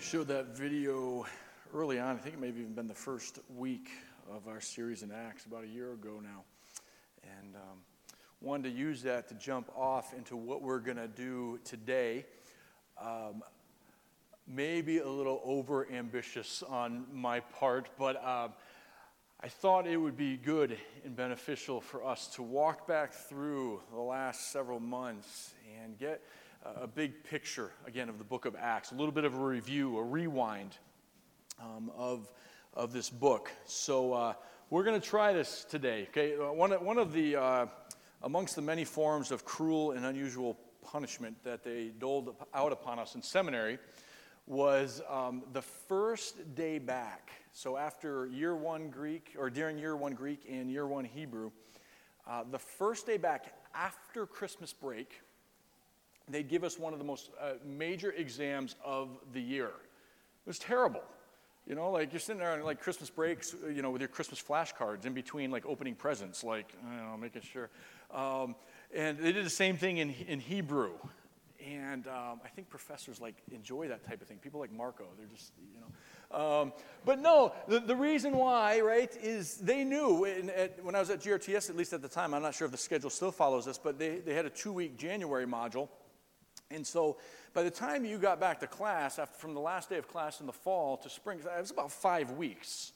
showed that video early on. I think it may have even been the first week of our series in Acts, about a year ago now. And um, wanted to use that to jump off into what we're going to do today. Um, maybe a little over ambitious on my part, but um, I thought it would be good and beneficial for us to walk back through the last several months and get a big picture, again, of the book of Acts, a little bit of a review, a rewind um, of, of this book. So uh, we're going to try this today, okay? Uh, one, one of the, uh, amongst the many forms of cruel and unusual punishment that they doled out upon us in seminary was um, the first day back. So after year one Greek, or during year one Greek and year one Hebrew, uh, the first day back after Christmas break, they'd give us one of the most uh, major exams of the year. It was terrible. You know, like you're sitting there on like Christmas breaks, you know, with your Christmas flashcards in between like opening presents, like, I don't know, making sure. Um, and they did the same thing in, in Hebrew. And um, I think professors like enjoy that type of thing. People like Marco, they're just, you know. Um, but no, the, the reason why, right, is they knew in, at, when I was at GRTS, at least at the time, I'm not sure if the schedule still follows this, but they, they had a two week January module and so by the time you got back to class, after, from the last day of class in the fall to spring, it was about five weeks.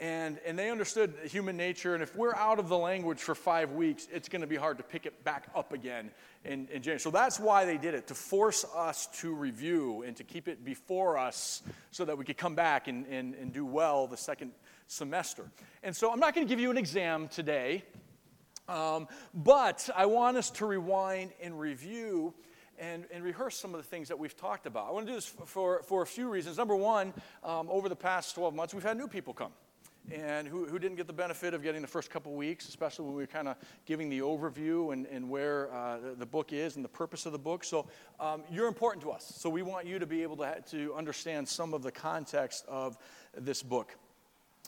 And, and they understood human nature, and if we're out of the language for five weeks, it's going to be hard to pick it back up again in, in January. So that's why they did it, to force us to review and to keep it before us so that we could come back and, and, and do well the second semester. And so I'm not going to give you an exam today, um, but I want us to rewind and review and, and rehearse some of the things that we've talked about. I want to do this for, for a few reasons. Number one, um, over the past 12 months, we've had new people come and who, who didn't get the benefit of getting the first couple weeks, especially when we were kind of giving the overview and, and where uh, the, book is and the purpose of the book. So um, you're important to us. So we want you to be able to, to understand some of the context of this book.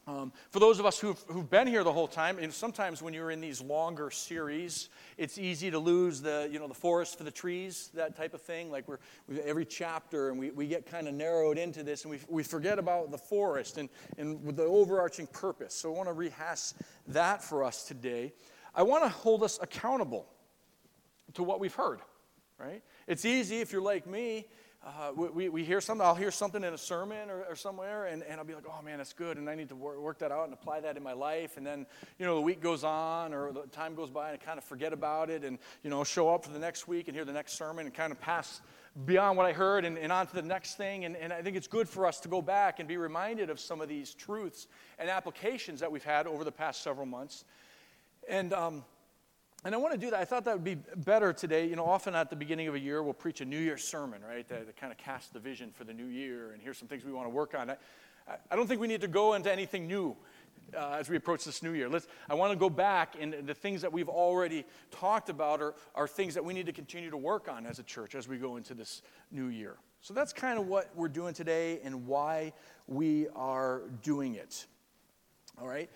Um, for those of us who've, who've been here the whole time, and sometimes when you're in these longer series, it's easy to lose the, you know, the forest for the trees, that type of thing. Like we're, we, every chapter, and we, we get kind of narrowed into this, and we, we forget about the forest and, and the overarching purpose. So I want to rehash that for us today. I want to hold us accountable to what we've heard, right? It's easy if you're like me uh, we, we hear something, I'll hear something in a sermon or, or somewhere, and, and I'll be like, oh man, that's good, and I need to work, work, that out and apply that in my life. And then, you know, the week goes on or the time goes by and I kind of forget about it and, you know, show up for the next week and hear the next sermon and kind of pass beyond what I heard and, and on to the next thing. And, and I think it's good for us to go back and be reminded of some of these truths and applications that we've had over the past several months. And, um, and I want to do that. I thought that would be better today. You know, often at the beginning of a year, we'll preach a New Year's sermon, right? That, that kind of casts the vision for the new year, and here's some things we want to work on. I, I don't think we need to go into anything new uh, as we approach this new year. Let's, I want to go back, and the things that we've already talked about are, are things that we need to continue to work on as a church as we go into this new year. So that's kind of what we're doing today and why we are doing it. All right?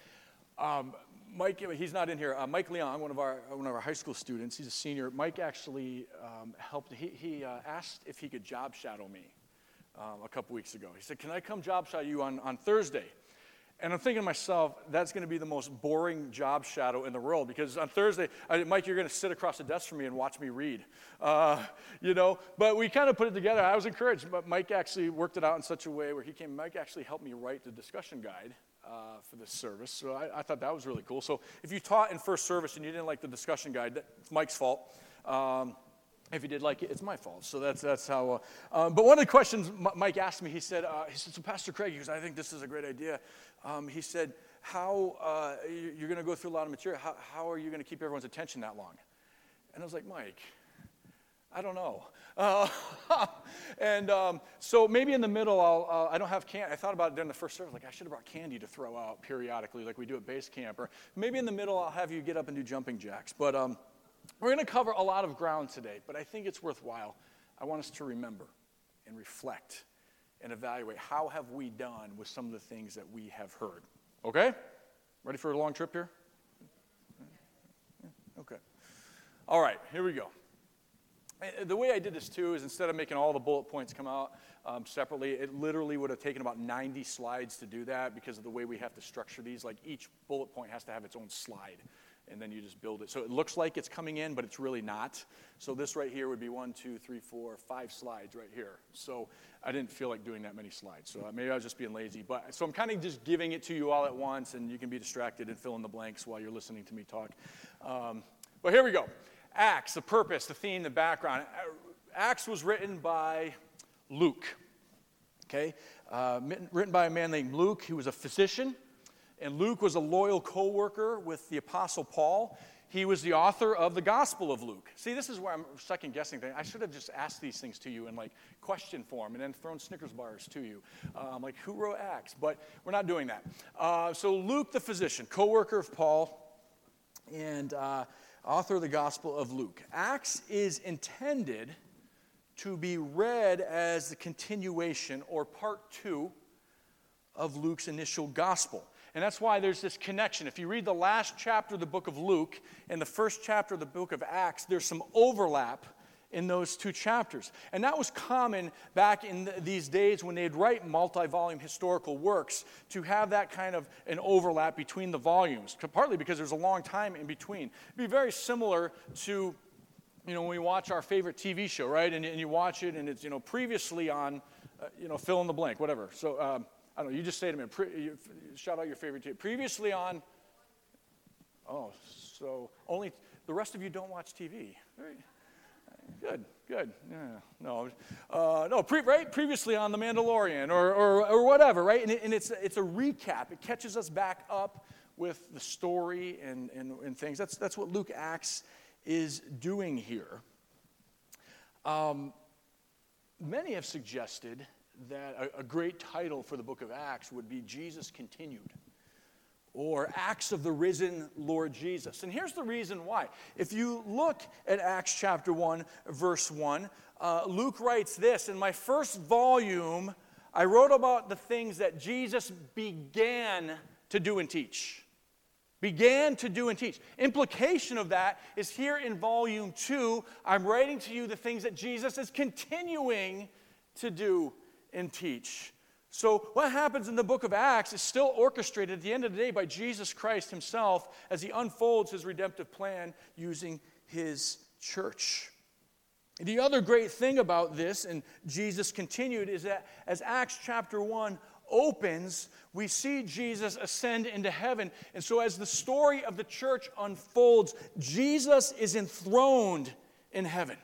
Um, Mike, he's not in here. Uh, Mike Leong, one of our one of our high school students, he's a senior. Mike actually um, helped. He, he uh, asked if he could job shadow me um, a couple weeks ago. He said, "Can I come job shadow you on, on Thursday?" And I'm thinking to myself, that's going to be the most boring job shadow in the world because on Thursday, I, Mike, you're going to sit across the desk from me and watch me read. Uh, you know, but we kind of put it together. I was encouraged, but Mike actually worked it out in such a way where he came. Mike actually helped me write the discussion guide uh, for this service. So I, I, thought that was really cool. So if you taught in first service and you didn't like the discussion guide, that's Mike's fault. Um, if you did like it, it's my fault. So that's, that's how. Uh, um, but one of the questions Mike asked me, he said, uh, he said, so Pastor Craig, he goes, I think this is a great idea. Um, he said, how, uh, you're going to go through a lot of material. How, how are you going to keep everyone's attention that long? And I was like, Mike, I don't know. Uh, and um, so maybe in the middle, I'll, uh, I don't have candy. I thought about it during the first service, like I should have brought candy to throw out periodically, like we do at base camp. Or maybe in the middle, I'll have you get up and do jumping jacks. But um, we're going to cover a lot of ground today, but I think it's worthwhile. I want us to remember and reflect and evaluate how have we done with some of the things that we have heard. Okay? Ready for a long trip here? Okay. All right, here we go. The way I did this too is instead of making all the bullet points come out um, separately, it literally would have taken about 90 slides to do that because of the way we have to structure these. Like each bullet point has to have its own slide, and then you just build it. So it looks like it's coming in, but it's really not. So this right here would be one, two, three, four, five slides right here. So I didn't feel like doing that many slides. So maybe I was just being lazy. But so I'm kind of just giving it to you all at once, and you can be distracted and fill in the blanks while you're listening to me talk. Um, but here we go. Acts, the purpose, the theme, the background. Acts was written by Luke, okay? Uh, written by a man named Luke. He was a physician, and Luke was a loyal co worker with the Apostle Paul. He was the author of the Gospel of Luke. See, this is where I'm second guessing things. I should have just asked these things to you in like question form and then thrown Snickers bars to you. Um, like, who wrote Acts? But we're not doing that. Uh, so, Luke, the physician, co worker of Paul, and uh, author of the Gospel of Luke. Acts is intended to be read as the continuation or part two of Luke's initial gospel. And that's why there's this connection. If you read the last chapter of the book of Luke and the first chapter of the book of Acts, there's some overlap in those two chapters. And that was common back in the, these days when they'd write multi volume historical works to have that kind of an overlap between the volumes, partly because there's a long time in between. It'd be very similar to you know, when we watch our favorite TV show, right? And, and you watch it and it's, you know, previously on, uh, you know, fill in the blank, whatever. So, um, I don't know, you just say to me, pre- you, shout out your favorite TV. Previously on, oh, so only, the rest of you don't watch TV. Right? Good, good. Yeah, no, uh, no. Pre- right, previously on the Mandalorian or, or, or whatever, right? And, it, and, it's it's a recap. It catches us back up with the story and, and, and things. That's that's what Luke Acts is doing here. Um, many have suggested that a, a great title for the book of Acts would be Jesus Continued or Acts of the Risen Lord Jesus. And here's the reason why. If you look at Acts chapter 1, verse 1, uh, Luke writes this In my first volume, I wrote about the things that Jesus began to do and teach. Began to do and teach. Implication of that is here in volume 2, I'm writing to you the things that Jesus is continuing to do and teach. So, what happens in the book of Acts is still orchestrated at the end of the day by Jesus Christ himself as he unfolds his redemptive plan using his church. The other great thing about this, and Jesus continued, is that as Acts chapter 1 opens, we see Jesus ascend into heaven. And so, as the story of the church unfolds, Jesus is enthroned in heaven.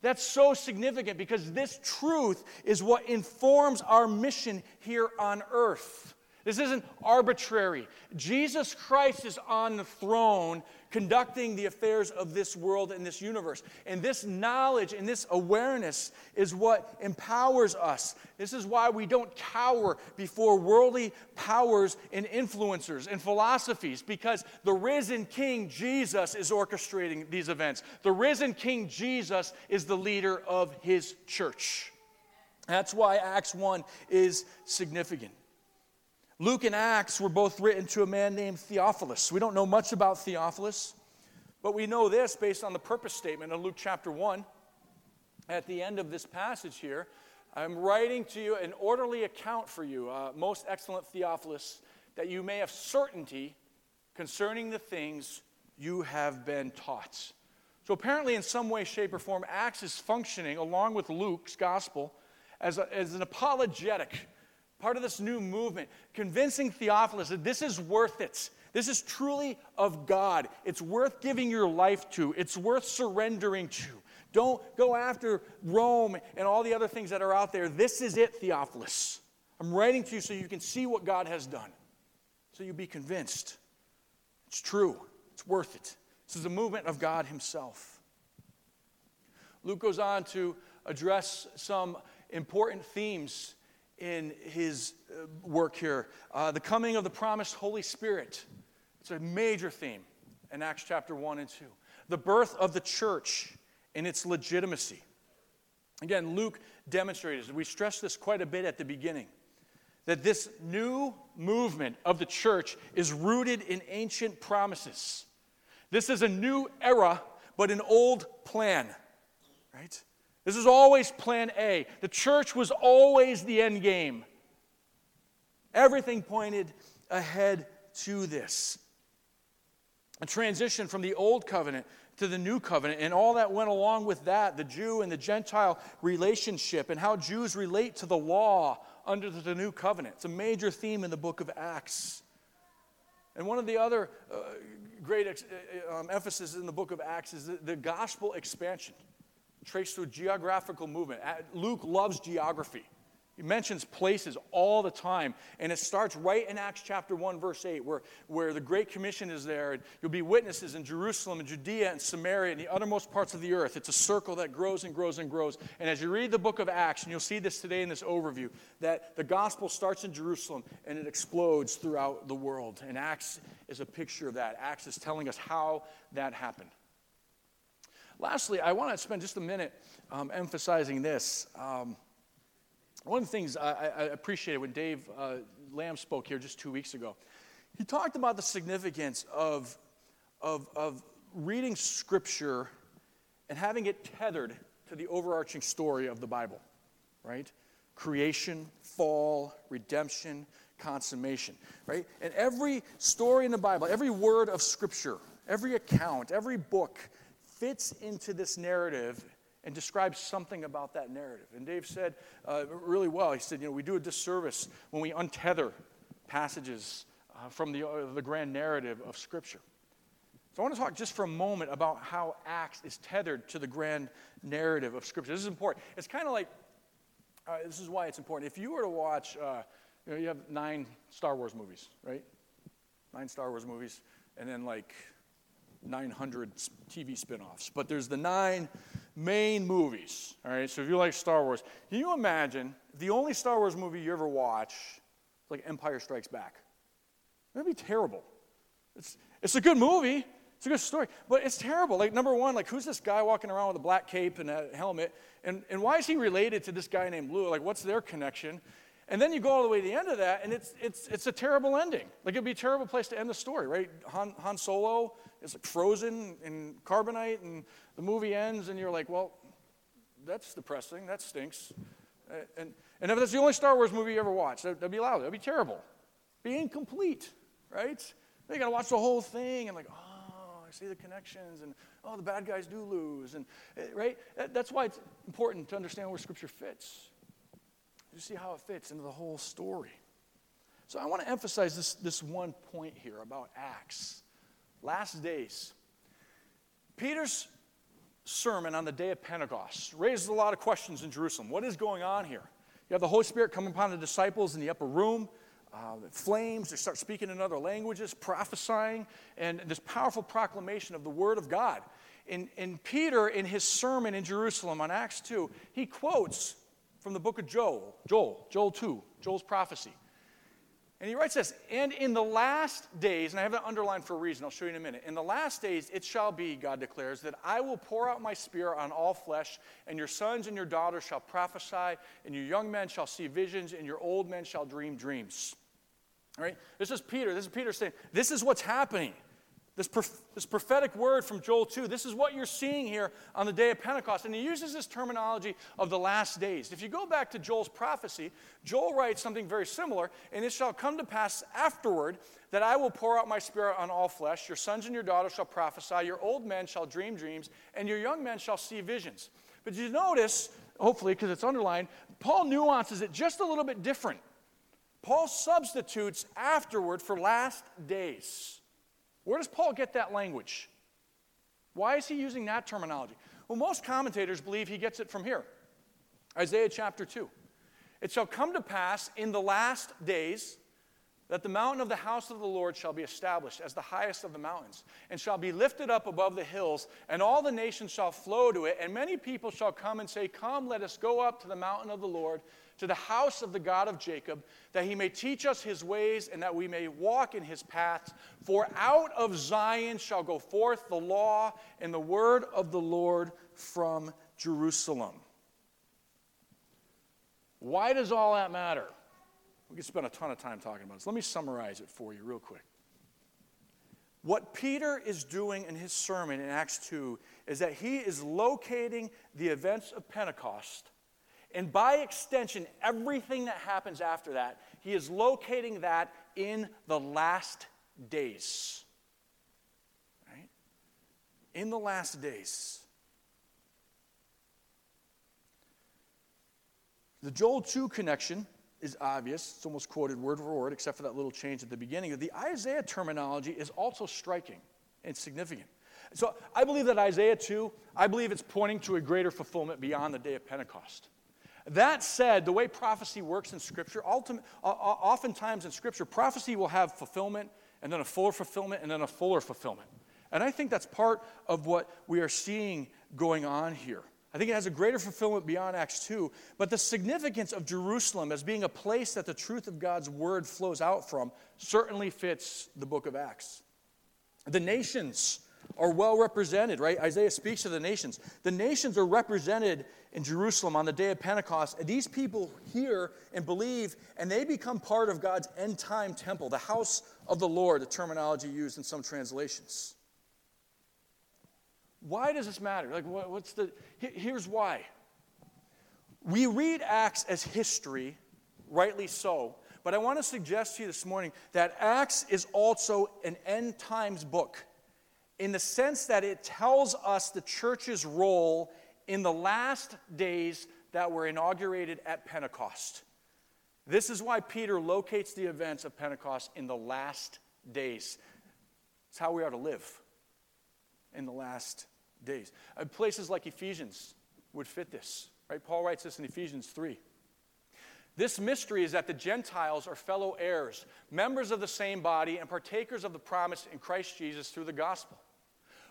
That's so significant because this truth is what informs our mission here on earth. This isn't arbitrary. Jesus Christ is on the throne conducting the affairs of this world and this universe. And this knowledge and this awareness is what empowers us. This is why we don't cower before worldly powers and influencers and philosophies, because the risen King Jesus is orchestrating these events. The risen King Jesus is the leader of his church. That's why Acts 1 is significant. Luke and Acts were both written to a man named Theophilus. We don't know much about Theophilus, but we know this based on the purpose statement in Luke chapter 1. At the end of this passage here, I'm writing to you an orderly account for you, uh, most excellent Theophilus, that you may have certainty concerning the things you have been taught. So, apparently, in some way, shape, or form, Acts is functioning along with Luke's gospel as, a, as an apologetic part of this new movement, convincing Theophilus that this is worth it. This is truly of God. It's worth giving your life to, it's worth surrendering to. Don't go after Rome and all the other things that are out there. This is it, Theophilus. I'm writing to you so you can see what God has done, so you be convinced. It's true, it's worth it. This is a movement of God Himself. Luke goes on to address some important themes in his uh, work here. Uh, the coming of the promised Holy Spirit. It's a major theme in Acts chapter 1 and 2. The birth of the church and its legitimacy. Again, Luke demonstrated, we stressed this quite a bit at the beginning, that this new movement of the church is rooted in ancient promises. This is a new era, but an old plan. right? This was always plan A. The church was always the end game. Everything pointed ahead to this. A transition from the old covenant to the new covenant and all that went along with that the Jew and the Gentile relationship and how Jews relate to the law under the new covenant. It's a major theme in the book of Acts. And one of the other uh, great ex- uh, um, emphasis in the book of Acts is the, the gospel expansion, traced through geographical movement. Uh, Luke loves geography. He mentions places all the time. And it starts right in Acts chapter 1, verse 8, where, where the Great Commission is there. And you'll be witnesses in Jerusalem and Judea and Samaria and the uttermost parts of the earth. It's a circle that grows and grows and grows. And as you read the book of Acts, and you'll see this today in this overview, that the gospel starts in Jerusalem and it explodes throughout the world. And Acts is a picture of that. Acts is telling us how that happened. Lastly, I want to spend just a minute um, emphasizing this. Um, one of the things I, I appreciated when Dave uh, Lamb spoke here just two weeks ago, he talked about the significance of, of, of reading Scripture and having it tethered to the overarching story of the Bible, right? Creation, fall, redemption, consummation, right? And every story in the Bible, every word of Scripture, every account, every book fits into this narrative and describes something about that narrative. And Dave said uh, really well, he said, you know, we do a disservice when we untether passages uh, from the, uh, the grand narrative of Scripture. So I want to talk just for a moment about how Acts is tethered to the grand narrative of Scripture. This is important. It's kind of like, uh, this is why it's important. If you were to watch, uh, you know, you have nine Star Wars movies, right? Nine Star Wars movies, and then like 900 TV spin offs. But there's the nine main movies. All right, so if you like Star Wars, can you imagine the only Star Wars movie you ever watch, like Empire Strikes Back? That'd be terrible. It's, it's a good movie, it's a good story, but it's terrible. Like, number one, like, who's this guy walking around with a black cape and a helmet? And, and why is he related to this guy named Luke? Like, what's their connection? And then you go all the way to the end of that, and it's, it's, it's a terrible ending. Like, it'd be a terrible place to end the story, right? Han, Han Solo is like frozen in carbonite, and the movie ends, and you're like, well, that's depressing. That stinks. And, and if that's the only Star Wars movie you ever watched, that'd, that'd be loud. That'd be terrible. Be incomplete, right? Then you got to watch the whole thing and like, oh, I see the connections, and oh, the bad guys do lose, and eh, right. That's why it's important to understand where Scripture fits. You see how it fits into the whole story. So I want to emphasize this, this one point here about Acts. Last days. Peter's sermon on the day of Pentecost raises a lot of questions in Jerusalem. What is going on here? You have the Holy Spirit come upon the disciples in the upper room. Uh, flames, they start speaking in other languages, prophesying, and this powerful proclamation of the Word of God. In, in Peter, in his sermon in Jerusalem on Acts 2, he quotes from the book of Joel, Joel, Joel 2, Joel's prophecy. And he writes this, and in the last days, and I have that underlined for a reason, I'll show you in a minute. In the last days, it shall be, God declares, that I will pour out my spirit on all flesh, and your sons and your daughters shall prophesy, and your young men shall see visions, and your old men shall dream dreams. All right? This is Peter. This is Peter saying, This is what's happening. This, prof- this prophetic word from Joel 2, this is what you're seeing here on the day of Pentecost. And he uses this terminology of the last days. If you go back to Joel's prophecy, Joel writes something very similar, and it shall come to pass afterward that I will pour out my spirit on all flesh. Your sons and your daughters shall prophesy, your old men shall dream dreams, and your young men shall see visions. But you notice, hopefully, because it's underlined, Paul nuances it just a little bit different. Paul substitutes afterward for last days. Where does Paul get that language? Why is he using that terminology? Well, most commentators believe he gets it from here Isaiah chapter 2. It shall come to pass in the last days that the mountain of the house of the Lord shall be established as the highest of the mountains, and shall be lifted up above the hills, and all the nations shall flow to it, and many people shall come and say, Come, let us go up to the mountain of the Lord to the house of the God of Jacob, that he may teach us his ways and that we may walk in his paths. For out of Zion shall go forth the law and the word of the Lord from Jerusalem. Why does all that matter? We could spend a ton of time talking about this. Let me summarize it for you real quick. What Peter is doing in his sermon in Acts 2 is that he is locating the events of Pentecost, and by extension, everything that happens after that, he is locating that in the last days. Right? In the last days. The Joel 2 connection is obvious. It's almost quoted word for word, except for that little change at the beginning. The Isaiah terminology is also striking and significant. So I believe that Isaiah 2, I believe it's pointing to a greater fulfillment beyond the day of Pentecost. That said, the way prophecy works in Scripture, oftentimes in Scripture, prophecy will have fulfillment and then a fuller fulfillment and then a fuller fulfillment. And I think that's part of what we are seeing going on here. I think it has a greater fulfillment beyond Acts 2, but the significance of Jerusalem as being a place that the truth of God's word flows out from certainly fits the book of Acts. The nations are well represented, right? Isaiah speaks to the nations. The nations are represented in Jerusalem on the day of Pentecost. And these people hear and believe, and they become part of God's end time temple, the house of the Lord, the terminology used in some translations. Why does this matter? Like, what's the. Here's why. We read Acts as history, rightly so, but I want to suggest to you this morning that Acts is also an end times book in the sense that it tells us the church's role in the last days that were inaugurated at Pentecost. This is why Peter locates the events of Pentecost in the last days. It's how we are to live in the last days. Uh, places like Ephesians would fit this, right? Paul writes this in Ephesians 3. This mystery is that the Gentiles are fellow heirs, members of the same body, and partakers of the promise in Christ Jesus through the gospel.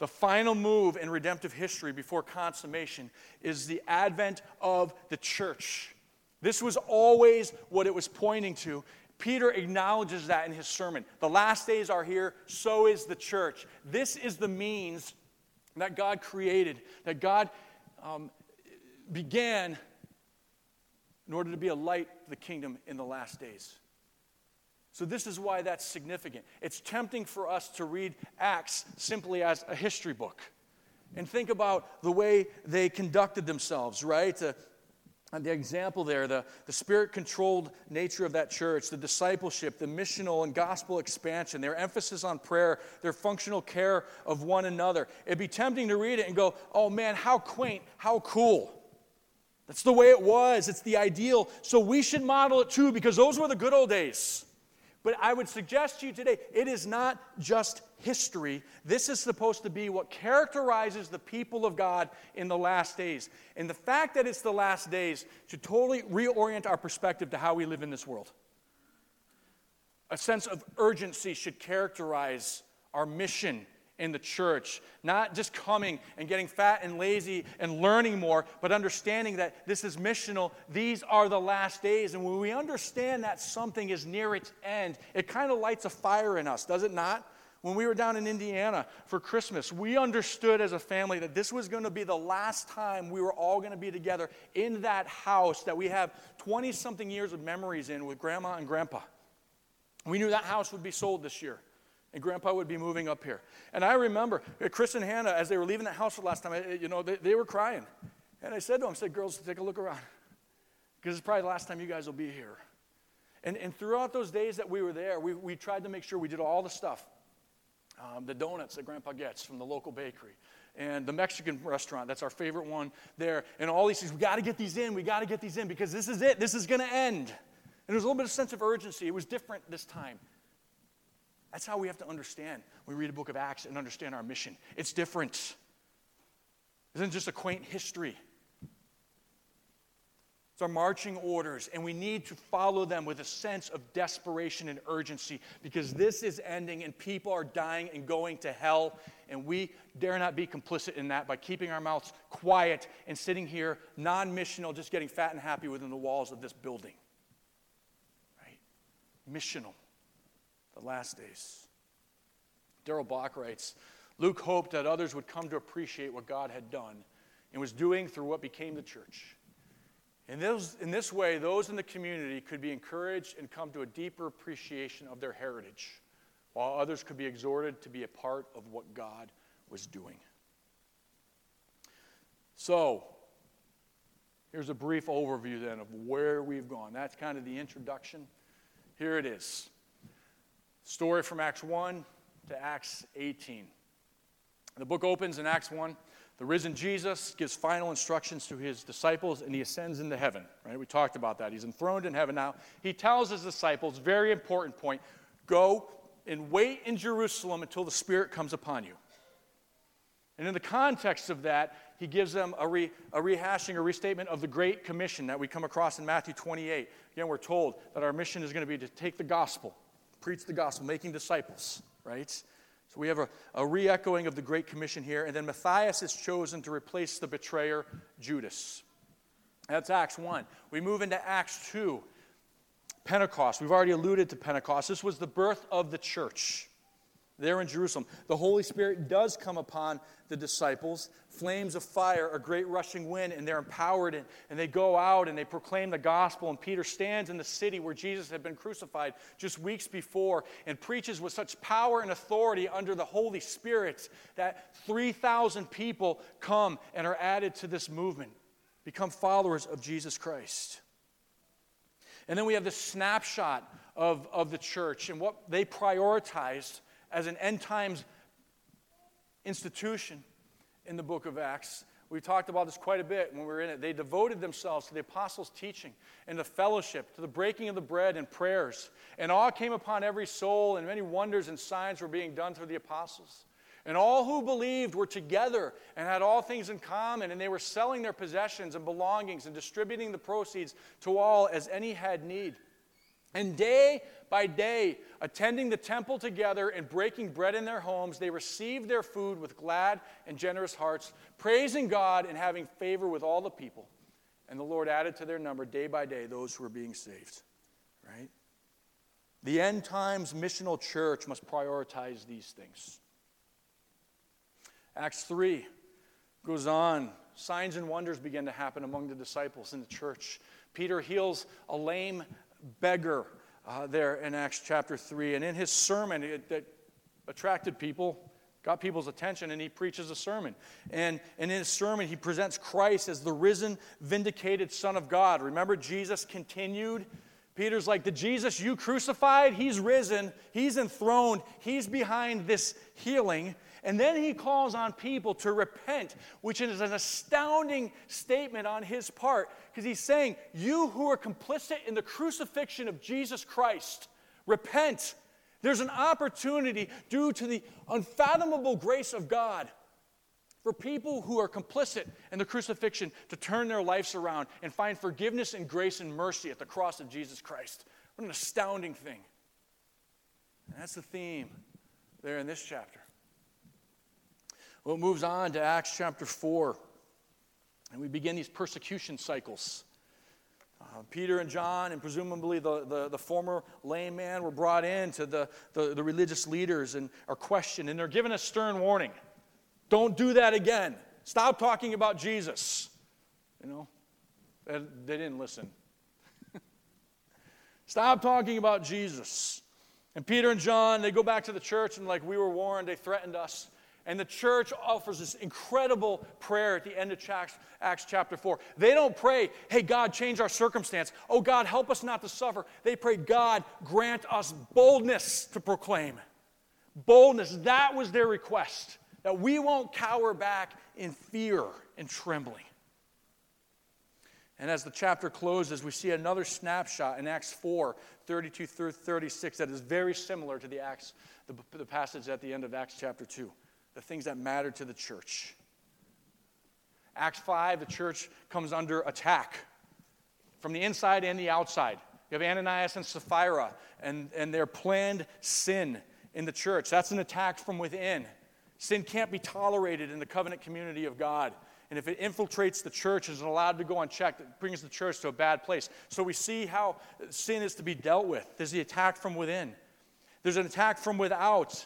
The final move in redemptive history before consummation is the advent of the church. This was always what it was pointing to. Peter acknowledges that in his sermon. The last days are here, so is the church. This is the means that God created, that God um, began in order to be a light to the kingdom in the last days. So, this is why that's significant. It's tempting for us to read Acts simply as a history book and think about the way they conducted themselves, right? Uh, the example there, the, the spirit controlled nature of that church, the discipleship, the missional and gospel expansion, their emphasis on prayer, their functional care of one another. It'd be tempting to read it and go, oh man, how quaint, how cool. That's the way it was, it's the ideal. So we should model it too because those were the good old days. But I would suggest to you today, it is not just history. This is supposed to be what characterizes the people of God in the last days. And the fact that it's the last days should totally reorient our perspective to how we live in this world. A sense of urgency should characterize our mission in the church. Not just coming and getting fat and lazy and learning more, but understanding that this is missional. These are the last days. And when we understand that something is near its end, it kind of lights a fire in us, does it not? When we were down in Indiana for Christmas, we understood as a family that this was going to be the last time we were all going to be together in that house that we have 20 something years of memories in with grandma and grandpa. We knew that house would be sold this year. And grandpa would be moving up here. And I remember uh, Chris and Hannah, as they were leaving the house the last time, you know, they, they were crying. And I said to them, I said, girls, take a look around. Because it's probably the last time you guys will be here. And, and throughout those days that we were there, we, we tried to make sure we did all the stuff. Um, the donuts that grandpa gets from the local bakery. and the Mexican restaurant. That's our favorite one there. And all these things, we got to get these in, we got to get these in because this is it, this is going to end. And there was a little bit of sense of urgency. It was different this time. That's how we have to understand when we read the book of Acts and understand our mission. It's different. It isn't just a quaint history. It's our marching orders, and we need to follow them with a sense of desperation and urgency because this is ending and people are dying and going to hell, and we dare not be complicit in that by keeping our mouths quiet and sitting here non missional, just getting fat and happy within the walls of this building. Right? Missional, the last days. Darrell Bock writes Luke hoped that others would come to appreciate what God had done and was doing through what became the church. In this, in this way, those in the community could be encouraged and come to a deeper appreciation of their heritage, while others could be exhorted to be a part of what God was doing. So, here's a brief overview then of where we've gone. That's kind of the introduction. Here it is story from Acts 1 to Acts 18. The book opens in Acts 1 the risen Jesus gives final instructions to his disciples and he ascends into heaven, right? We talked about that. He's enthroned in heaven now. He tells his disciples, very important point, go and wait in Jerusalem until the Spirit comes upon you. And in the context of that, he gives them a, re, a rehashing, a restatement of the Great Commission that we come across in Matthew 28. Again, we're told that our mission is going to be to take the gospel, preach the gospel, making disciples, right? So we have a, a re echoing of the Great Commission here. And then Matthias is chosen to replace the betrayer, Judas. That's Acts 1. We move into Acts 2. Pentecost. We've already alluded to Pentecost. This was the birth of the church there in Jerusalem. The Holy Spirit does come upon the disciples, flames of fire, a great rushing wind, and they're empowered and, and they go out and they proclaim the gospel. And Peter stands in the city where Jesus had been crucified just weeks before and preaches with such power and authority under the Holy Spirit that 3,000 people come and are added to this movement, become followers of Jesus Christ. And then we have this snapshot of, of the church and what they prioritized as an end times institution in the book of Acts. We talked about this quite a bit when we were in it. They devoted themselves to the apostles' teaching and the fellowship, to the breaking of the bread and prayers. And awe came upon every soul, and many wonders and signs were being done through the apostles. And all who believed were together and had all things in common, and they were selling their possessions and belongings and distributing the proceeds to all as any had need. And day by day, attending the temple together and breaking bread in their homes, they received their food with glad and generous hearts, praising God and having favor with all the people. And the Lord added to their number day by day those who were being saved. Right? The end times missional church must prioritize these things. Acts 3 goes on. Signs and wonders begin to happen among the disciples in the church. Peter heals a lame beggar uh, there in Acts chapter 3. And in his sermon, it, that attracted people, got people's attention, and he preaches a sermon. And, and in his sermon, he presents Christ as the risen, vindicated Son of God. Remember, Jesus continued. Peter's like, The Jesus you crucified, he's risen, he's enthroned, he's behind this healing. And then he calls on people to repent, which is an astounding statement on his part, because he's saying, You who are complicit in the crucifixion of Jesus Christ, repent. There's an opportunity due to the unfathomable grace of God for people who are complicit in the crucifixion to turn their lives around and find forgiveness and grace and mercy at the cross of Jesus Christ. What an astounding thing. And that's the theme there in this chapter. Well, it moves on to Acts chapter 4, and we begin these persecution cycles. Uh, Peter and John, and presumably the, the, the, former lame man, were brought in to the, the, the religious leaders and are questioned, and they're given a stern warning. Don't do that again. Stop talking about Jesus. You know, they, they didn't listen. Stop talking about Jesus. And Peter and John, they go back to the church and, like, we were warned, they threatened us. And the church offers this incredible prayer at the end of Acts chapter 4. They don't pray, hey, God, change our circumstance. Oh, God, help us not to suffer. They pray, God, grant us boldness to proclaim. Boldness. That was their request. that we won't cower back in fear and trembling. And as the chapter closes, we see another snapshot in Acts 4 32 through 36 that is very similar to the, Acts, the, the passage at the end of Acts chapter 2, the things that matter to the church. Acts 5, the church comes under attack from the inside and the outside. You have Ananias and Sapphira and, and their planned sin in the church. That's an attack from within. Sin can't be tolerated in the covenant community of God. And if it infiltrates the church and is allowed to go unchecked, it brings the church to a bad place. So we see how sin is to be dealt with. There's the attack from within, there's an attack from without.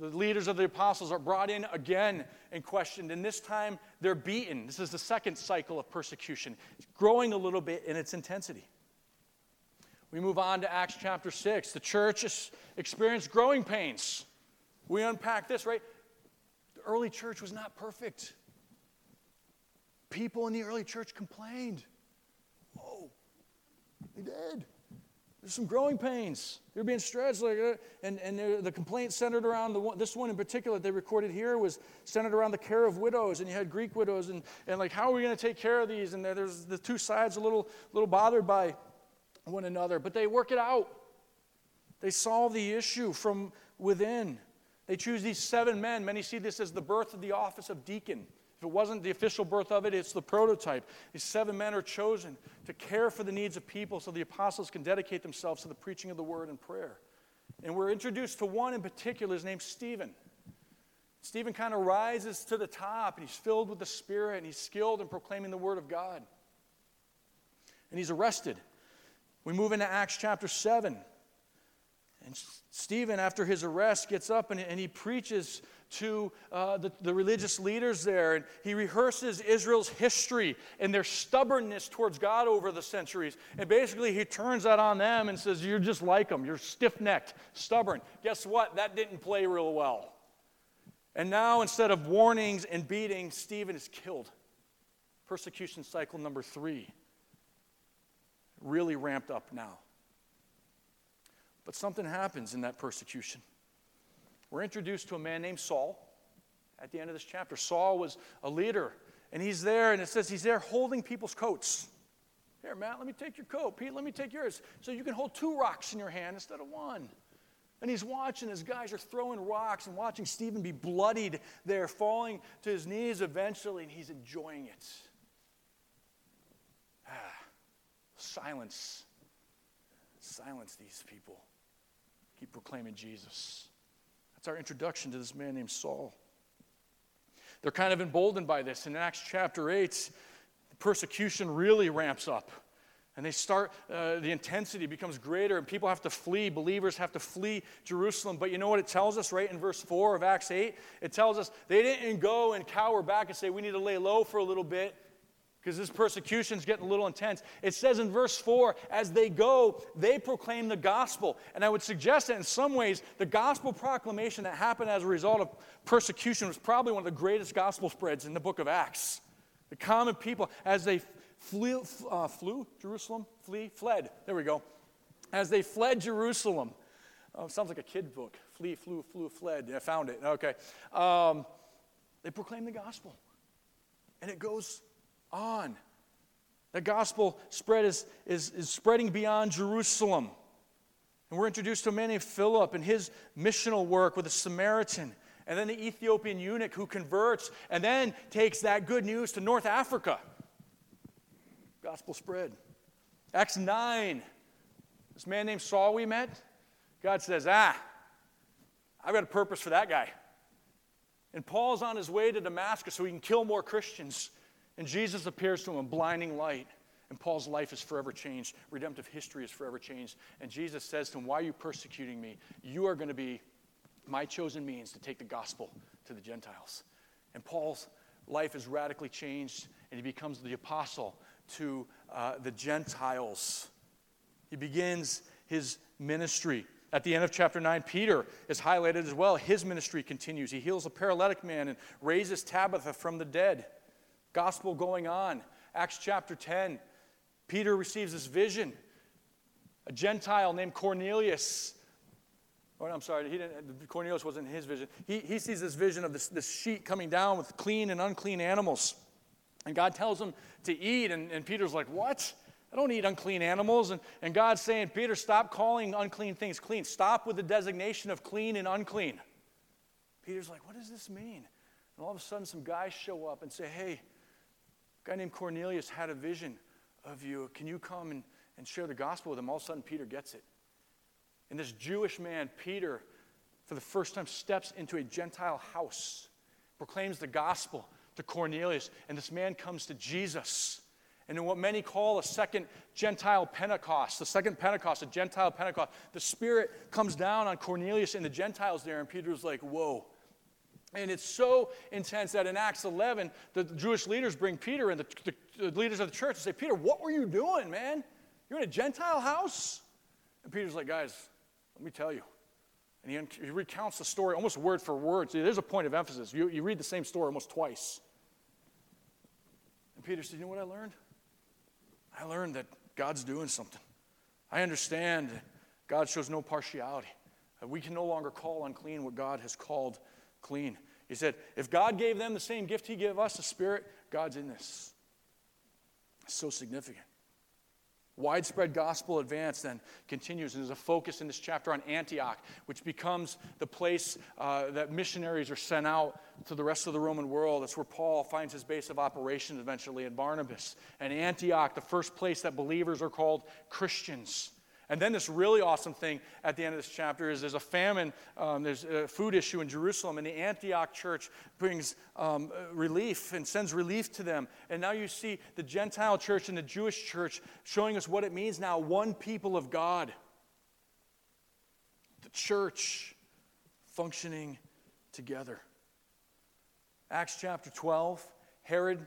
The leaders of the apostles are brought in again and questioned, and this time they're beaten. This is the second cycle of persecution, it's growing a little bit in its intensity. We move on to Acts chapter 6. The church has experienced growing pains. We unpack this, right? The early church was not perfect. People in the early church complained. Oh, they did. There's some growing pains. They're being stretched, like, uh, and, and the complaint centered around the one, this one in particular they recorded here was centered around the care of widows, and you had Greek widows, and, and like, how are we going to take care of these? And there's the two sides a little, little bothered by one another, but they work it out. They solve the issue from within. They choose these seven men. Many see this as the birth of the office of deacon. If it wasn't the official birth of it, it's the prototype. These seven men are chosen to care for the needs of people so the apostles can dedicate themselves to the preaching of the word and prayer. And we're introduced to one in particular, his name's Stephen. Stephen kind of rises to the top and he's filled with the Spirit and he's skilled in proclaiming the word of God. And he's arrested. We move into Acts chapter 7. And Stephen, after his arrest, gets up and, and he preaches to uh, the, the religious leaders there. And he rehearses Israel's history and their stubbornness towards God over the centuries. And basically, he turns that on them and says, You're just like them. You're stiff necked, stubborn. Guess what? That didn't play real well. And now, instead of warnings and beating, Stephen is killed. Persecution cycle number three really ramped up now. But something happens in that persecution. We're introduced to a man named Saul at the end of this chapter. Saul was a leader, and he's there, and it says he's there holding people's coats. Here, Matt, let me take your coat. Pete, let me take yours. So you can hold two rocks in your hand instead of one. And he's watching as guys are throwing rocks and watching Stephen be bloodied there, falling to his knees eventually, and he's enjoying it. Ah, silence. Silence these people. Keep proclaiming Jesus. That's our introduction to this man named Saul. They're kind of emboldened by this. In Acts chapter 8, the persecution really ramps up. And they start, uh, the intensity becomes greater, and people have to flee. Believers have to flee Jerusalem. But you know what it tells us, right, in verse 4 of Acts 8? It tells us they didn't go and cower back and say, we need to lay low for a little bit because this persecution is getting a little intense. It says in verse 4 as they go, they proclaim the gospel. And I would suggest that in some ways, the gospel proclamation that happened as a result of persecution was probably one of the greatest gospel spreads in the book of Acts. The common people, as they flew, uh, flew Jerusalem, flee, fled, there we go. As they fled Jerusalem, oh, sounds like a kid book. Flee, flew, flew, fled. I found it. Okay. Um, they proclaim the gospel. And it goes on. The gospel spread is, is, is spreading beyond Jerusalem. And we're introduced to a man named Philip and his missional work with a Samaritan, and then the Ethiopian eunuch who converts and then takes that good news to North Africa. Gospel spread. Acts 9. This man named Saul we met, God says, Ah, I've got a purpose for that guy. And Paul's on his way to Damascus so he can kill more Christians. And Jesus appears to him in blinding light. And Paul's life is forever changed. Redemptive history is forever changed. And Jesus says to him, Why are you persecuting me? You are going to be my chosen means to take the gospel to the Gentiles. And Paul's life is radically changed, and he becomes the apostle to uh, the Gentiles. He begins his ministry. At the end of chapter 9, Peter is highlighted as well. His ministry continues. He heals a paralytic man and raises Tabitha from the dead. Gospel going on. Acts chapter 10. Peter receives this vision. A Gentile named Cornelius Oh, I'm sorry, he didn't, Cornelius wasn't his vision. He, he sees this vision of this, this sheet coming down with clean and unclean animals. And God tells him to eat, and, and Peter's like, What? I don't eat unclean animals. And, and God's saying, Peter, stop calling unclean things clean. Stop with the designation of clean and unclean. Peter's like, What does this mean? And all of a sudden, some guys show up and say, Hey, a guy named Cornelius had a vision of you. Can you come and, and share the gospel with him? All of a sudden, Peter gets it. And this Jewish man, Peter, for the first time steps into a Gentile house, proclaims the gospel to Cornelius, and this man comes to Jesus. And in what many call a second Gentile Pentecost, the second Pentecost, a Gentile Pentecost, the Spirit comes down on Cornelius and the Gentiles there, and Peter's like, whoa. And it's so intense that in Acts 11, the Jewish leaders bring Peter and the, the, the leaders of the church and say, Peter, what were you doing, man? You're in a Gentile house? And Peter's like, guys, let me tell you. And he, he recounts the story almost word for word. See, there's a point of emphasis. You, you read the same story almost twice. And Peter said, You know what I learned? I learned that God's doing something. I understand God shows no partiality. We can no longer call unclean what God has called clean. He said, if God gave them the same gift He gave us, the Spirit, God's in this. It's so significant. Widespread gospel advance then continues, and there's a focus in this chapter on Antioch, which becomes the place uh, that missionaries are sent out to the rest of the Roman world. That's where Paul finds his base of operations eventually in Barnabas. And Antioch, the first place that believers are called Christians. And then this really awesome thing at the end of this chapter is there's a famine, um, there's a food issue in Jerusalem, and the Antioch church brings um, relief and sends relief to them. And now you see the Gentile church and the Jewish church showing us what it means now one people of God. The church functioning together. Acts chapter 12, Herod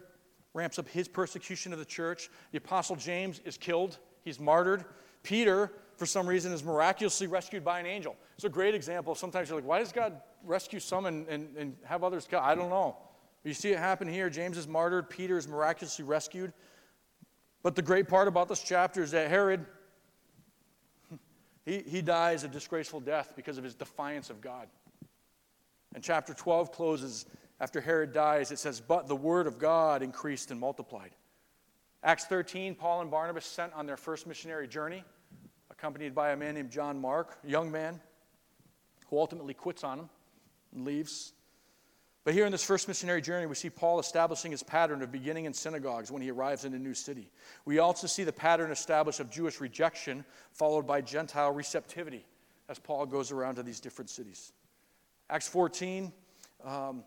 ramps up his persecution of the church. The apostle James is killed, he's martyred. Peter, for some reason, is miraculously rescued by an angel. It's a great example. Sometimes you're like, why does God rescue some and, and, and have others go? I don't know. You see it happen here. James is martyred, Peter is miraculously rescued. But the great part about this chapter is that Herod, he, he dies a disgraceful death because of his defiance of God. And chapter 12 closes after Herod dies. It says, But the word of God increased and multiplied. Acts 13, Paul and Barnabas sent on their first missionary journey, accompanied by a man named John Mark, a young man who ultimately quits on him and leaves. But here in this first missionary journey, we see Paul establishing his pattern of beginning in synagogues when he arrives in a new city. We also see the pattern established of Jewish rejection, followed by Gentile receptivity as Paul goes around to these different cities. Acts 14, um,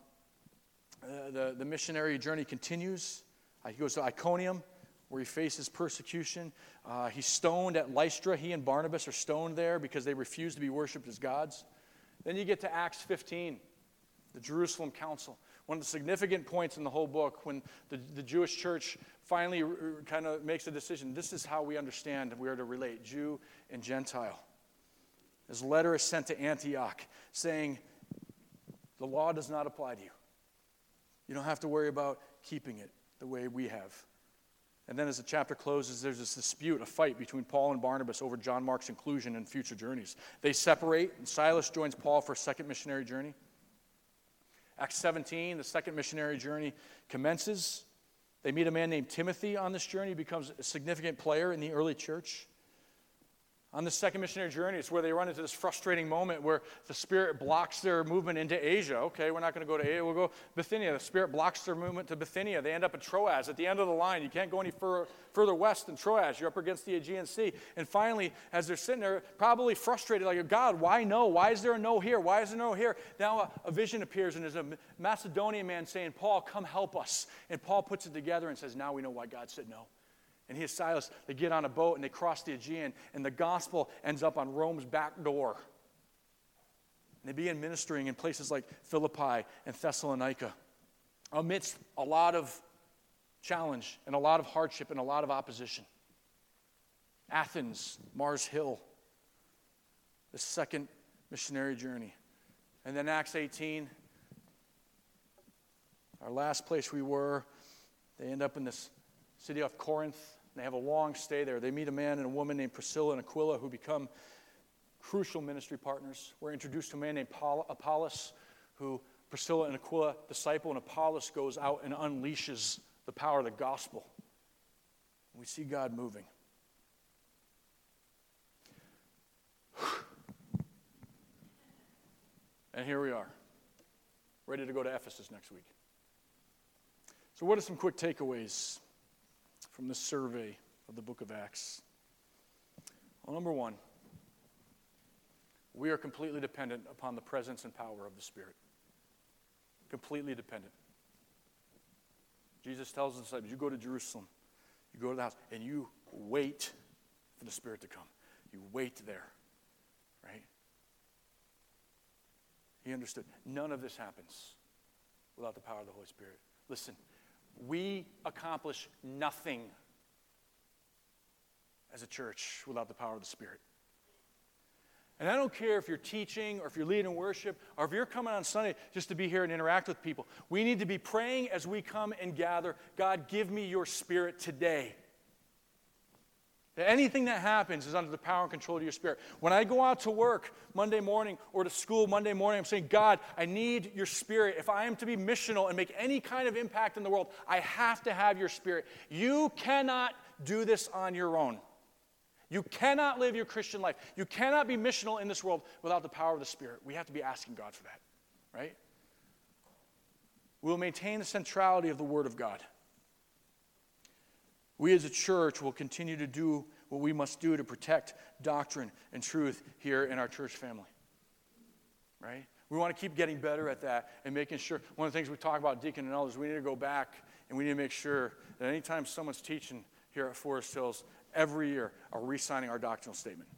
uh, the, the missionary journey continues. Uh, he goes to Iconium where he faces persecution. Uh, he's stoned at Lystra. He and Barnabas are stoned there because they refuse to be worshiped as gods. Then you get to Acts 15, the Jerusalem Council. One of the significant points in the whole book when the, the Jewish church finally r- kind of makes a decision this is how we understand we are to relate Jew and Gentile. His letter is sent to Antioch saying, The law does not apply to you. You don't have to worry about keeping it the way we have. And then as the chapter closes, there's this dispute, a fight between Paul and Barnabas over John Mark's inclusion in future journeys. They separate, and Silas joins Paul for a second missionary journey. Acts 17, the second missionary journey commences. They meet a man named Timothy on this journey, becomes a significant player in the early church. On the second missionary journey, it's where they run into this frustrating moment where the Spirit blocks their movement into Asia. Okay, we're not going to go to Asia, we'll go Bithynia. The Spirit blocks their movement to Bithynia. They end up at Troas, at the end of the line. You can't go any fur- further west than Troas. You're up against the Aegean Sea. And finally, as they're sitting there, probably frustrated, like, God, why no? Why is there a no here? Why is there no here? Now a, a vision appears, and there's a Macedonian man saying, Paul, come help us. And Paul puts it together and says, Now we know why God said no. And he and Silas, they get on a boat and they cross the Aegean, and the gospel ends up on Rome's back door. And they begin ministering in places like Philippi and Thessalonica amidst a lot of challenge and a lot of hardship and a lot of opposition. Athens, Mars Hill, the second missionary journey. And then Acts 18, our last place we were, they end up in this city of Corinth. They have a long stay there. They meet a man and a woman named Priscilla and Aquila who become crucial ministry partners. We're introduced to a man named Paul, Apollos, who Priscilla and Aquila disciple, and Apollos goes out and unleashes the power of the gospel. We see God moving. And here we are, ready to go to Ephesus next week. So, what are some quick takeaways from the survey of the book of Acts? Well, number one, we are completely dependent upon the presence and power of the Spirit. Completely dependent. Jesus tells disciples, You go to Jerusalem, you go to the house, and you wait for the Spirit to come. You wait there, right? He understood. None of this happens without the power of the Holy Spirit. Listen, we accomplish nothing as a church without the power of the Spirit. And I don't care if you're teaching or if you're leading worship or if you're coming on Sunday just to be here and interact with people. We need to be praying as we come and gather God, give me your spirit today. Anything that happens is under the power and control of your spirit. When I go out to work Monday morning or to school Monday morning, I'm saying, God, I need your spirit. If I am to be missional and make any kind of impact in the world, I have to have your spirit. You cannot do this on your own. You cannot live your Christian life. You cannot be missional in this world without the power of the Spirit. We have to be asking God for that, right? We'll maintain the centrality of the Word of God. We as a church will continue to do what we must do to protect doctrine and truth here in our church family, right? We want to keep getting better at that and making sure. One of the things we talk about, deacon and elders, we need to go back and we need to make sure that anytime someone's teaching here at Forest Hills, every year are re signing our doctrinal statement.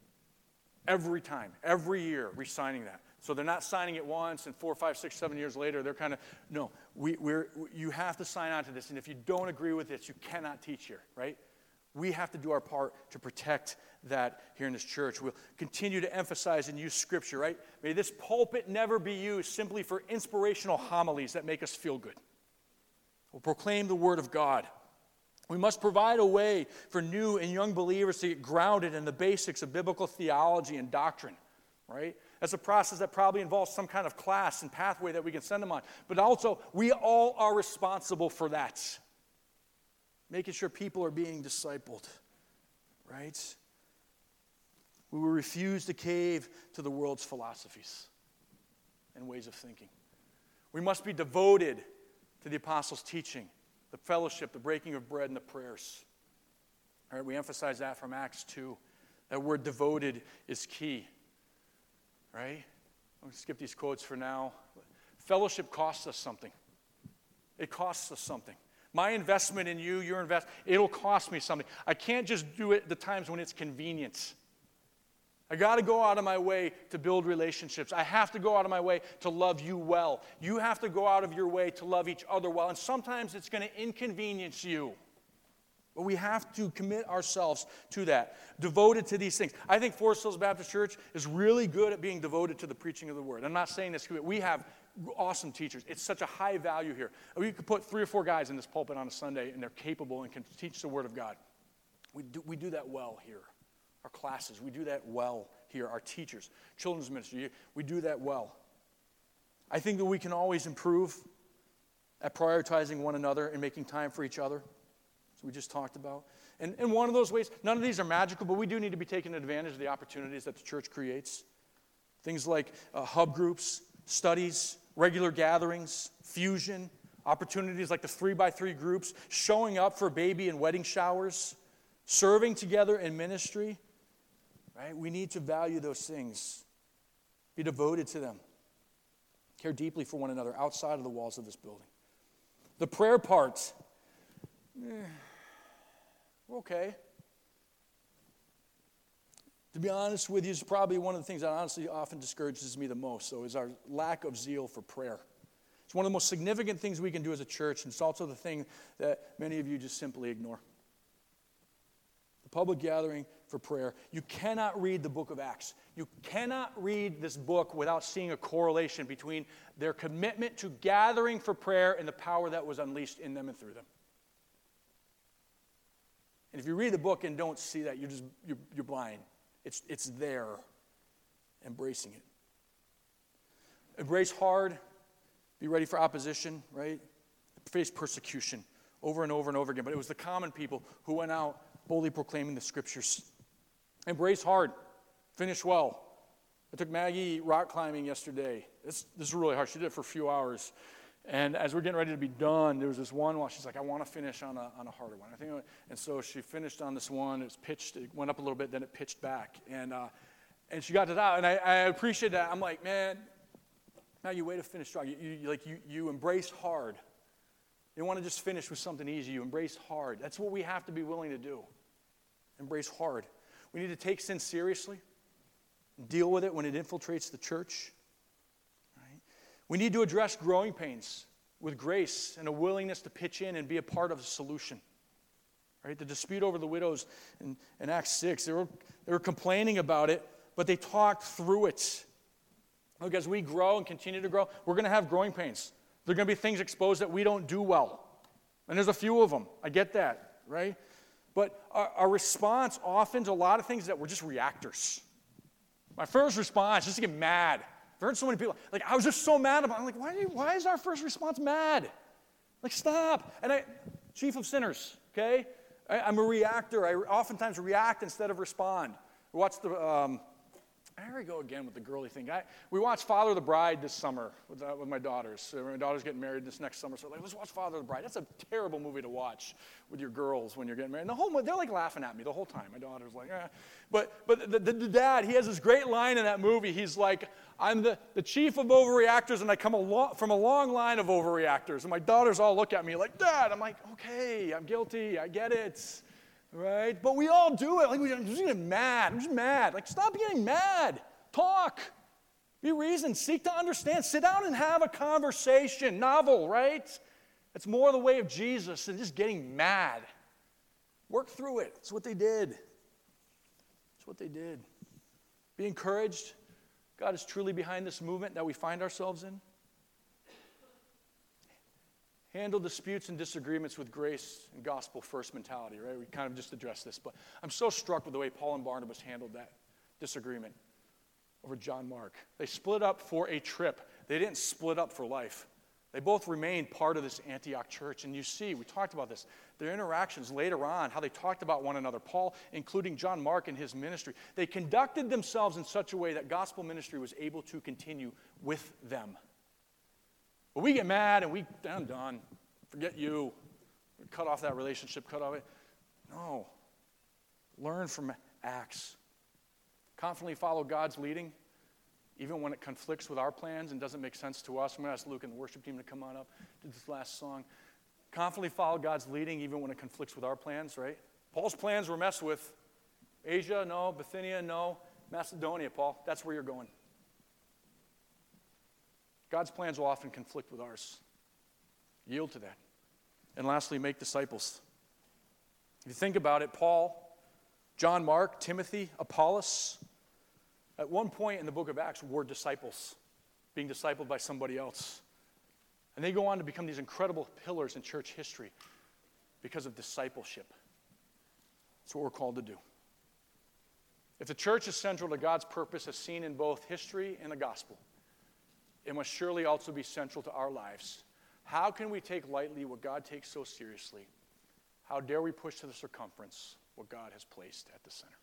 Every time, every year, re signing that. So they're not signing it once and four, five, six, seven years later, they're kind of, no, we, we're, you have to sign on to this. And if you don't agree with this, you cannot teach here, right? We have to do our part to protect that here in this church. We'll continue to emphasize and use Scripture, right? May this pulpit never be used simply for inspirational homilies that make us feel good. We'll proclaim the Word of God. We must provide a way for new and young believers to get grounded in the basics of biblical theology and doctrine, right? That's a process that probably involves some kind of class and pathway that we can send them on. But also, we all are responsible for that. Making sure people are being discipled, right? We will refuse to cave to the world's philosophies and ways of thinking. We must be devoted to the apostles' teaching the fellowship, the breaking of bread, and the prayers. All right, we emphasize that from Acts 2. That word devoted is key. Right? I'm going to skip these quotes for now. Fellowship costs us something. It costs us something. My investment in you, your invest, it'll cost me something. I can't just do it the times when it's convenient. I got to go out of my way to build relationships. I have to go out of my way to love you well. You have to go out of your way to love each other well. And sometimes it's going to inconvenience you. But we have to commit ourselves to that, devoted to these things. I think Forest Hills Baptist Church is really good at being devoted to the preaching of the word. I'm not saying this, we have awesome teachers. It's such a high value here. We could put three or four guys in this pulpit on a Sunday, and they're capable and can teach the word of God. We do, we do that well here our classes. We do that well here. Our teachers, children's ministry, we do that well. I think that we can always improve at prioritizing one another and making time for each other, we just talked about. And, and one of those ways, none of these are magical, but we do need to be taking advantage of the opportunities that the church creates. Things like uh, hub groups, studies, regular gatherings, fusion, opportunities like the three by three groups, showing up for baby and wedding showers, serving together in ministry, Right? We need to value those things, be devoted to them, care deeply for one another outside of the walls of this building. The prayer part, eh, okay. To be honest with you, is probably one of the things that honestly often discourages me the most, so is our lack of zeal for prayer. It's one of the most significant things we can do as a church, and it's also the thing that many of you just simply ignore. The public gathering for prayer. You cannot read the book of Acts. You cannot read this book without seeing a correlation between their commitment to gathering for prayer and the power that was unleashed in them and through them. And if you read the book and don't see that, you're just you're, you're blind. It's, it's there. embracing it. Embrace hard, be ready for opposition, right? Face persecution over and over and over again. But it was the common people who went out boldly proclaiming the scriptures. Embrace hard, finish well. I took Maggie rock climbing yesterday. This, this is really hard. She did it for a few hours. And as we're getting ready to be done, there was this one while she's like, I want to finish on a, on a harder one. I think, and so she finished on this one. It was pitched, it went up a little bit, then it pitched back. And, uh, and she got it out. And I, I appreciate that. I'm like, man, now you way to finish strong. You, you, like you, you embrace hard. You want to just finish with something easy. You embrace hard. That's what we have to be willing to do. Embrace hard. We need to take sin seriously, deal with it when it infiltrates the church. We need to address growing pains with grace and a willingness to pitch in and be a part of the solution. Right? The dispute over the widows in, in Acts 6, they were, they were complaining about it, but they talked through it. Look, as we grow and continue to grow, we're going to have growing pains. There are going to be things exposed that we don't do well. And there's a few of them. I get that, right? But our, our response often to a lot of things that we're just reactors. My first response is to get mad. I've heard so many people, like, I was just so mad about it. I'm like, why, you, why is our first response mad? Like, stop. And I, chief of sinners, okay? I, am a reactor. I oftentimes react instead of respond. Watch the, um, here we go again with the girly thing. I, we watched Father the Bride this summer with, uh, with my daughters. My daughter's getting married this next summer, so like, let's watch Father the Bride. That's a terrible movie to watch with your girls when you're getting married. And the whole they're like laughing at me the whole time. My daughter's like, eh. But but the, the, the dad, he has this great line in that movie. He's like, I'm the, the chief of overreactors, and I come a lo- from a long line of overreactors. And my daughters all look at me like, Dad. I'm like, okay, I'm guilty. I get it right? But we all do it. Like, I'm just getting mad. I'm just mad. Like, stop getting mad. Talk. Be reasoned. Seek to understand. Sit down and have a conversation. Novel, right? It's more the way of Jesus than just getting mad. Work through it. That's what they did. That's what they did. Be encouraged. God is truly behind this movement that we find ourselves in. Handle disputes and disagreements with grace and gospel first mentality, right? We kind of just addressed this, but I'm so struck with the way Paul and Barnabas handled that disagreement over John Mark. They split up for a trip, they didn't split up for life. They both remained part of this Antioch church. And you see, we talked about this, their interactions later on, how they talked about one another. Paul, including John Mark in his ministry, they conducted themselves in such a way that gospel ministry was able to continue with them. But we get mad and we, I'm done. Forget you. Cut off that relationship, cut off it. No. Learn from Acts. Confidently follow God's leading, even when it conflicts with our plans and doesn't make sense to us. I'm going to ask Luke and the worship team to come on up to this last song. Confidently follow God's leading, even when it conflicts with our plans, right? Paul's plans were messed with. Asia, no. Bithynia, no. Macedonia, Paul. That's where you're going. God's plans will often conflict with ours. Yield to that. And lastly, make disciples. If you think about it, Paul, John Mark, Timothy, Apollos, at one point in the book of Acts were disciples, being discipled by somebody else. And they go on to become these incredible pillars in church history because of discipleship. That's what we're called to do. If the church is central to God's purpose as seen in both history and the gospel, it must surely also be central to our lives. How can we take lightly what God takes so seriously? How dare we push to the circumference what God has placed at the center?